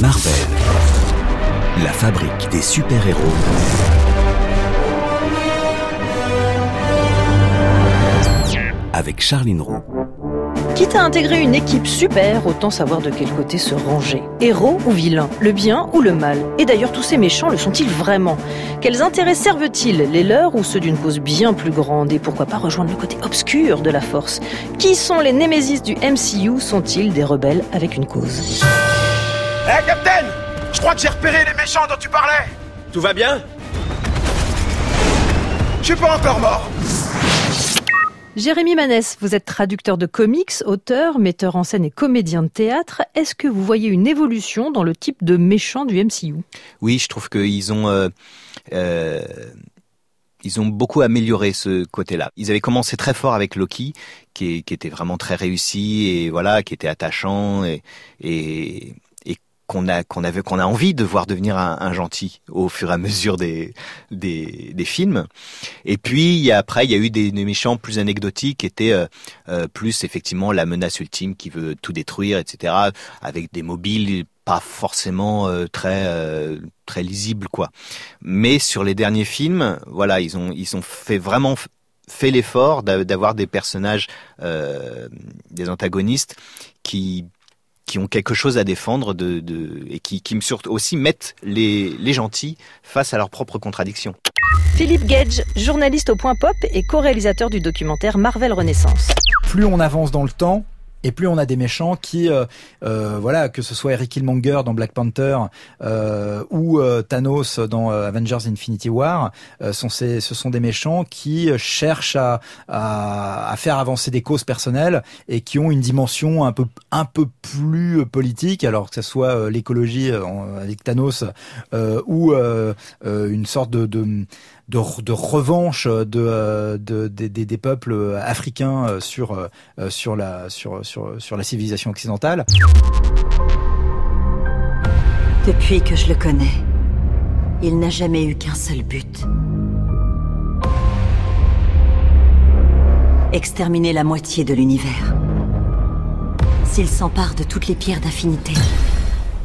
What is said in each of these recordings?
Marvel, la fabrique des super-héros. Avec Charline Roux. Quitte à intégrer une équipe super, autant savoir de quel côté se ranger. Héros ou vilain, le bien ou le mal. Et d'ailleurs, tous ces méchants le sont-ils vraiment? Quels intérêts servent-ils? Les leurs ou ceux d'une cause bien plus grande? Et pourquoi pas rejoindre le côté obscur de la force? Qui sont les némésis du MCU Sont-ils des rebelles avec une cause? Hé, hey, Captain Je crois que j'ai repéré les méchants dont tu parlais Tout va bien? Je suis pas encore mort Jérémy Manès, vous êtes traducteur de comics, auteur, metteur en scène et comédien de théâtre. Est-ce que vous voyez une évolution dans le type de méchant du MCU Oui, je trouve qu'ils ont... Euh, euh, ils ont beaucoup amélioré ce côté-là. Ils avaient commencé très fort avec Loki, qui, qui, était vraiment très réussi et voilà, qui était attachant et, et, qu'on a qu'on avait qu'on a envie de voir devenir un, gentil au fur et à mesure des des, films. Et puis après il y a eu des, méchants plus anecdotiques qui étaient euh, euh, plus effectivement la menace ultime qui veut tout détruire etc avec des mobiles pas forcément euh, très euh, très lisibles quoi. Mais sur les derniers films voilà ils ont ils ont fait vraiment fait l'effort d'avoir des personnages des antagonistes qui qui ont quelque chose à défendre de, de et qui, qui me surtout aussi mettent les, les gentils face à leurs propres contradictions. Philippe Gage, journaliste au Point Pop et co-réalisateur du documentaire Marvel Renaissance. Plus on avance dans le temps, et plus on a des méchants qui, euh, euh, voilà, que ce soit Eric Killmonger dans Black Panther euh, ou euh, Thanos dans euh, Avengers Infinity War, ce sont des méchants qui cherchent à, faire avancer des causes personnelles et qui ont une dimension un peu un peu plus politique, alors que ce soit l'écologie avec Thanos ou une sorte de, de de, revanche de, de, de, des peuples africains sur sur la sur sur, sur la civilisation occidentale. Depuis que je le connais, il n'a jamais eu qu'un seul but. Exterminer la moitié de l'univers. S'il s'empare de toutes les pierres d'infinité,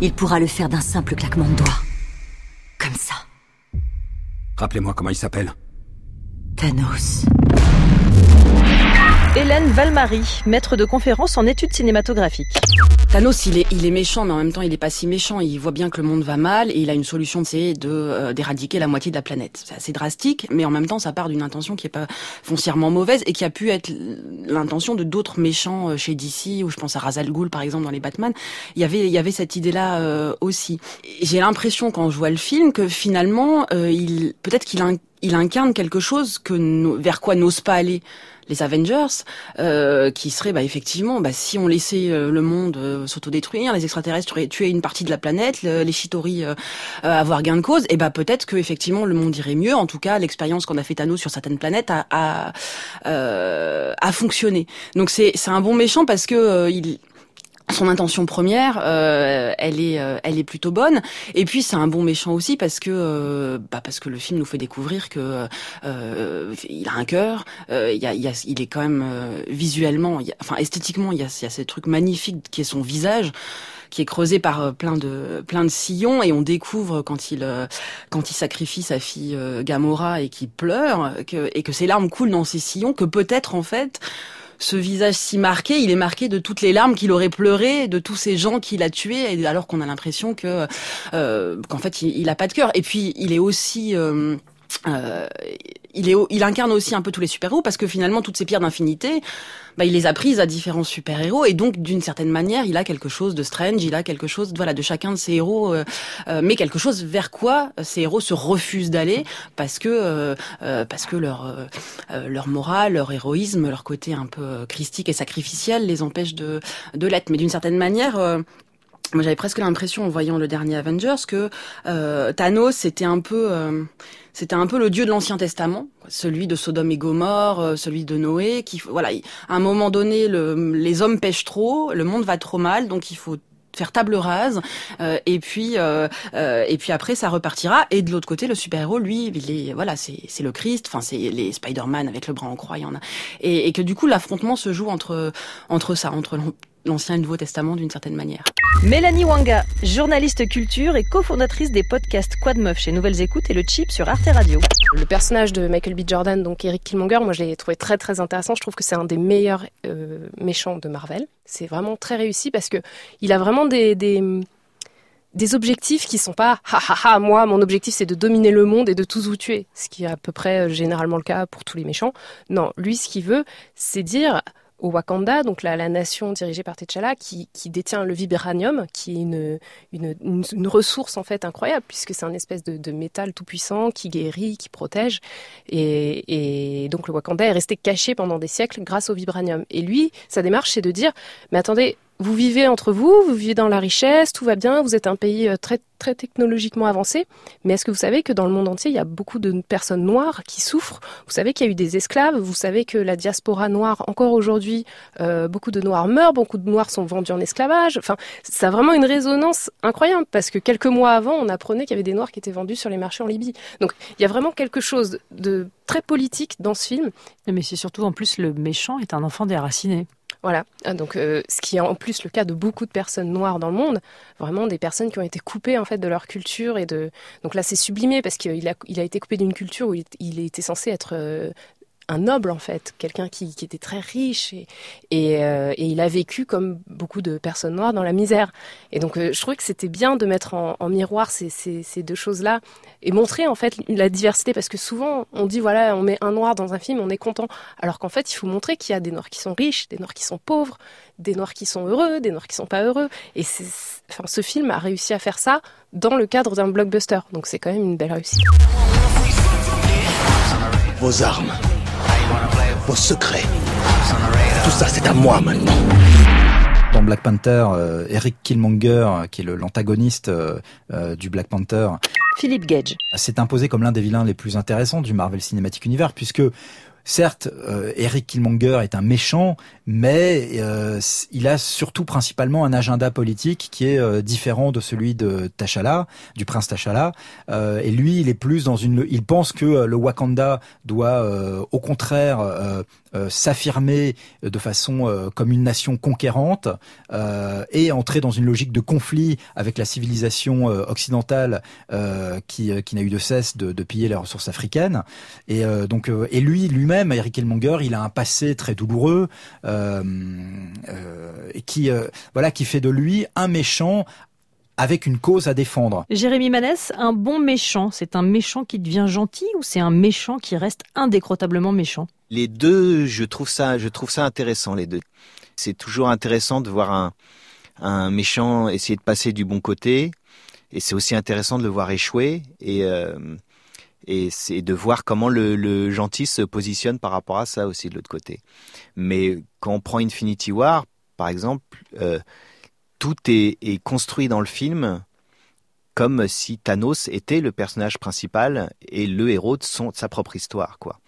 il pourra le faire d'un simple claquement de doigts. Comme ça. Rappelez-moi comment il s'appelle. Thanos. Hélène Valmarie, maître de conférence en études cinématographiques. Thanos, il est, méchant, mais en même temps, il est pas si méchant. Il voit bien que le monde va mal et il a une solution, c'est de euh, d'éradiquer la moitié de la planète. C'est assez drastique, mais en même temps, ça part d'une intention qui est pas foncièrement mauvaise et qui a pu être l'intention de d'autres méchants euh, chez DC, ou je pense à Ra's al Ghul, par exemple, dans les Batman. Il y avait, cette idée-là euh, aussi. J'ai l'impression, quand je vois le film, que finalement, peut-être qu'il il incarne quelque chose que vers quoi n'ose pas aller les Avengers, euh, qui serait bah, effectivement, bah, si on laissait euh, le monde euh, s'autodétruire, les extraterrestres tuer une partie de la planète, le, les Chitori avoir gain de cause, et bah peut-être que effectivement le monde irait mieux. En tout cas, l'expérience qu'on a fait à nous sur certaines planètes a a, a fonctionné. Donc c'est c'est un bon méchant parce que il son intention première, euh, elle est, euh, elle est plutôt bonne. Et puis c'est un bon méchant aussi parce que, euh, bah parce que le film nous fait découvrir que euh, il a un cœur. il, y a, y a, il est quand même visuellement, enfin esthétiquement, il y a, y a ce truc magnifique qui est son visage qui est creusé par plein de plein de sillons et on découvre quand il quand il sacrifie sa fille Gamora et qu'il pleure que, et que ses larmes coulent dans ces sillons que peut-être en fait ce visage si marqué, il est marqué de toutes les larmes qu'il aurait pleuré, de tous ces gens qu'il a tués, alors qu'on a l'impression que euh, qu'en fait il, il, a pas de cœur. Et puis il est aussi euh, euh, il, est, il incarne aussi un peu tous les super-héros parce que finalement toutes ces pierres d'infinité, bah, il les a prises à différents super-héros et donc d'une certaine manière il a quelque chose de strange, il a quelque chose voilà de chacun de ces héros, euh, euh, mais quelque chose vers quoi ces héros se refusent d'aller parce que euh, euh parce que leur leur morale, leur héroïsme, leur côté un peu christique et sacrificiel les empêche de de l'être. Mais d'une certaine manière moi j'avais presque l'impression en voyant le dernier Avengers que euh, Thanos c'était un peu euh, c'était un peu le dieu de l'Ancien Testament, celui de Sodome et Gomorre, euh, celui de Noé qui voilà, à un moment donné le, les hommes pêchent trop, le monde va trop mal donc il faut faire table rase euh, et puis euh, euh, et puis après ça repartira. Et de l'autre côté le super héros lui il est voilà c'est c'est le Christ enfin c'est les Spider-Man avec le bras en croix il y en a. Et, et que du coup l'affrontement se joue entre entre ça entre l'Ancien et le Nouveau Testament d'une certaine manière. Mélanie Wanga, journaliste culture et cofondatrice des podcasts Quad Meuf chez Nouvelles Écoutes et le Chip sur Arte Radio. Le personnage de Michael B. Jordan, donc Eric Killmonger, moi je l'ai trouvé très très intéressant. Je trouve que c'est un des meilleurs euh, méchants de Marvel. C'est vraiment très réussi parce que il a vraiment des, des des objectifs qui sont pas ha ha ha moi mon objectif c'est de dominer le monde et de tous vous tuer ce qui est à peu près euh, généralement le cas pour tous les méchants non lui ce qu'il veut c'est dire au Wakanda, donc la, la nation dirigée par T'Challa, qui, détient le vibranium, qui est une, une, ressource en fait incroyable, puisque c'est un espèce de, métal tout puissant qui guérit, qui protège. Et, donc le Wakanda est resté caché pendant des siècles grâce au vibranium. Et lui, sa démarche, c'est de dire, mais attendez, vous vivez entre vous, vous vivez dans la richesse, tout va bien, vous êtes un pays euh, très très technologiquement avancé, mais est-ce que vous savez que dans le monde entier, il y a beaucoup de personnes noires qui souffrent? Vous savez qu'il y a eu des esclaves, vous savez que la diaspora noire, encore aujourd'hui, euh, beaucoup de noirs meurent, beaucoup de noirs sont vendus en esclavage. Enfin, ça a vraiment une résonance incroyable, parce que quelques mois avant, on apprenait qu'il y avait des noirs qui étaient vendus sur les marchés en Libye. Donc, il y a vraiment quelque chose de très politique dans ce film. Mais c'est surtout, en plus, le méchant est un enfant déraciné. Voilà, ah, donc euh, ce qui est en plus le cas de beaucoup de personnes noires dans le monde, vraiment des personnes qui ont été coupées en fait de leur culture et de donc là c'est sublimé parce qu'il a, il a été coupé d'une culture où il, était censé être euh, un noble en fait, quelqu'un qui, était très riche euh, et, il a vécu comme beaucoup de personnes noires dans la misère. Et donc euh, je trouvais que c'était bien de mettre en, miroir ces, deux choses-là et montrer en fait la diversité parce que souvent on dit voilà on met un noir dans un film on est content alors qu'en fait il faut montrer qu'il y a des noirs qui sont riches, des noirs qui sont pauvres, des noirs qui sont heureux, des noirs qui sont pas heureux. Et enfin, ce film a réussi à faire ça dans le cadre d'un blockbuster. Donc c'est quand même une belle réussite. Vos armes vos secrets. Tout ça, c'est à moi maintenant. Dans Black Panther, euh, Eric Killmonger, qui est l'antagoniste euh, euh, du Black Panther, Philippe Gage, s'est imposé comme l'un des vilains les plus intéressants du Marvel Cinematic Universe, puisque Certes, euh, Eric Killmonger est un méchant, mais euh, il a surtout principalement un agenda politique qui est euh, différent de celui de T'Challa, du prince T'Challa. Euh, et lui, il est plus dans une. Il pense que le Wakanda doit, au contraire, s'affirmer de façon comme une nation conquérante et entrer dans une logique de conflit avec la civilisation occidentale qui, qui n'a eu de cesse de, de, piller les ressources africaines. Et donc, et lui, lui même Eric Elmonger, il a un passé très douloureux euh, euh, et qui, euh, voilà, qui fait de lui un méchant avec une cause à défendre. Jérémy Manès, un bon méchant, c'est un méchant qui devient gentil ou c'est un méchant qui reste indécrotablement méchant? Les deux, je trouve ça, je trouve ça intéressant les deux. C'est toujours intéressant de voir un, un méchant essayer de passer du bon côté, et c'est aussi intéressant de le voir échouer. Et euh, et c'est de voir comment le, le, gentil se positionne par rapport à ça aussi de l'autre côté. Mais quand on prend Infinity War, par exemple, euh, tout est, est, construit dans le film comme si Thanos était le personnage principal et le héros de, son, de sa propre histoire, quoi.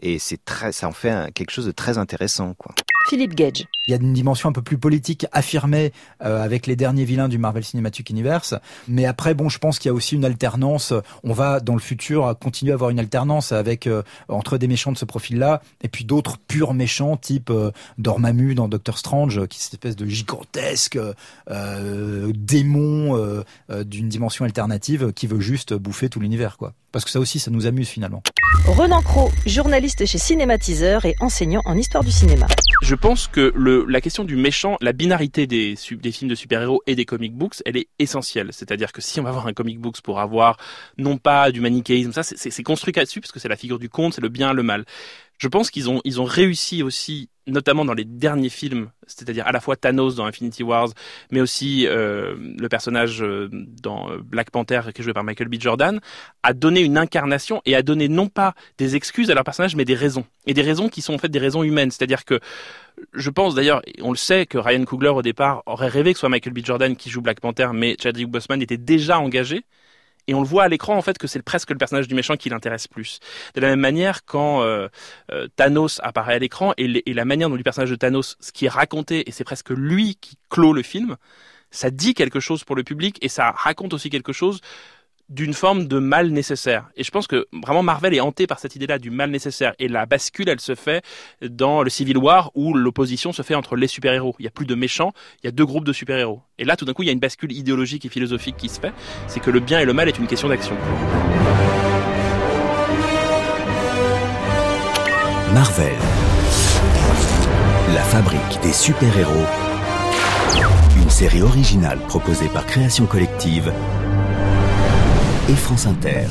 Et c'est très, ça en fait quelque chose de très intéressant, quoi. Philippe Gage. Il y a une dimension un peu plus politique affirmée euh, avec les derniers vilains du Marvel Cinematic Universe. Mais après, bon, je pense qu'il y a aussi une alternance. On va, dans le futur, continuer à avoir une alternance avec euh, entre des méchants de ce profil-là et puis d'autres purs méchants, type euh, Dormammu dans Doctor Strange, qui est cette espèce de gigantesque euh, démon d'une dimension alternative qui veut juste bouffer tout l'univers, quoi. Parce que ça aussi, ça nous amuse finalement. Renan Cro, journaliste chez Cinématiseur et enseignant en histoire du cinéma. Je pense que le, la question du méchant, la binarité des, des films de super-héros et des comic books, elle est essentielle. C'est-à-dire que si on va voir un comic books pour avoir non pas du manichéisme, ça c'est construit là-dessus parce que c'est la figure du conte, c'est le bien, le mal. Je pense qu'ils ont ils ont réussi aussi, notamment dans les derniers films, c'est-à-dire à la fois Thanos dans Infinity Wars, mais aussi euh, le personnage euh, dans euh, Black Panther qui est joué par Michael B. Jordan, à donner une incarnation et à donner non pas des excuses à leur personnage, mais des raisons et des raisons qui sont en fait des raisons humaines. C'est-à-dire que je pense d'ailleurs, on le sait, que Ryan Coogler au départ aurait rêvé que ce soit Michael B. Jordan qui joue Black Panther, mais Chadwick Boseman était déjà engagé et on le voit à l'écran en fait que c'est presque le personnage du méchant qui l'intéresse plus. De la même manière, quand euh, euh, Thanos apparaît à l'écran et, et, la manière dont le personnage de Thanos, ce qui est raconté, et c'est presque lui qui clôt le film, ça dit quelque chose pour le public et ça raconte aussi quelque chose d'une forme de mal nécessaire. Et je pense que vraiment Marvel est hanté par cette idée-là du mal nécessaire. Et la bascule, elle se fait dans le Civil War où l'opposition se fait entre les super-héros. Il y a plus de méchants, il y a deux groupes de super-héros. Et là, tout d'un coup, il y a une bascule idéologique et philosophique qui se fait. C'est que le bien et le mal est une question d'action. Marvel. La fabrique des super-héros. Une série originale proposée par Création Collective et France Inter.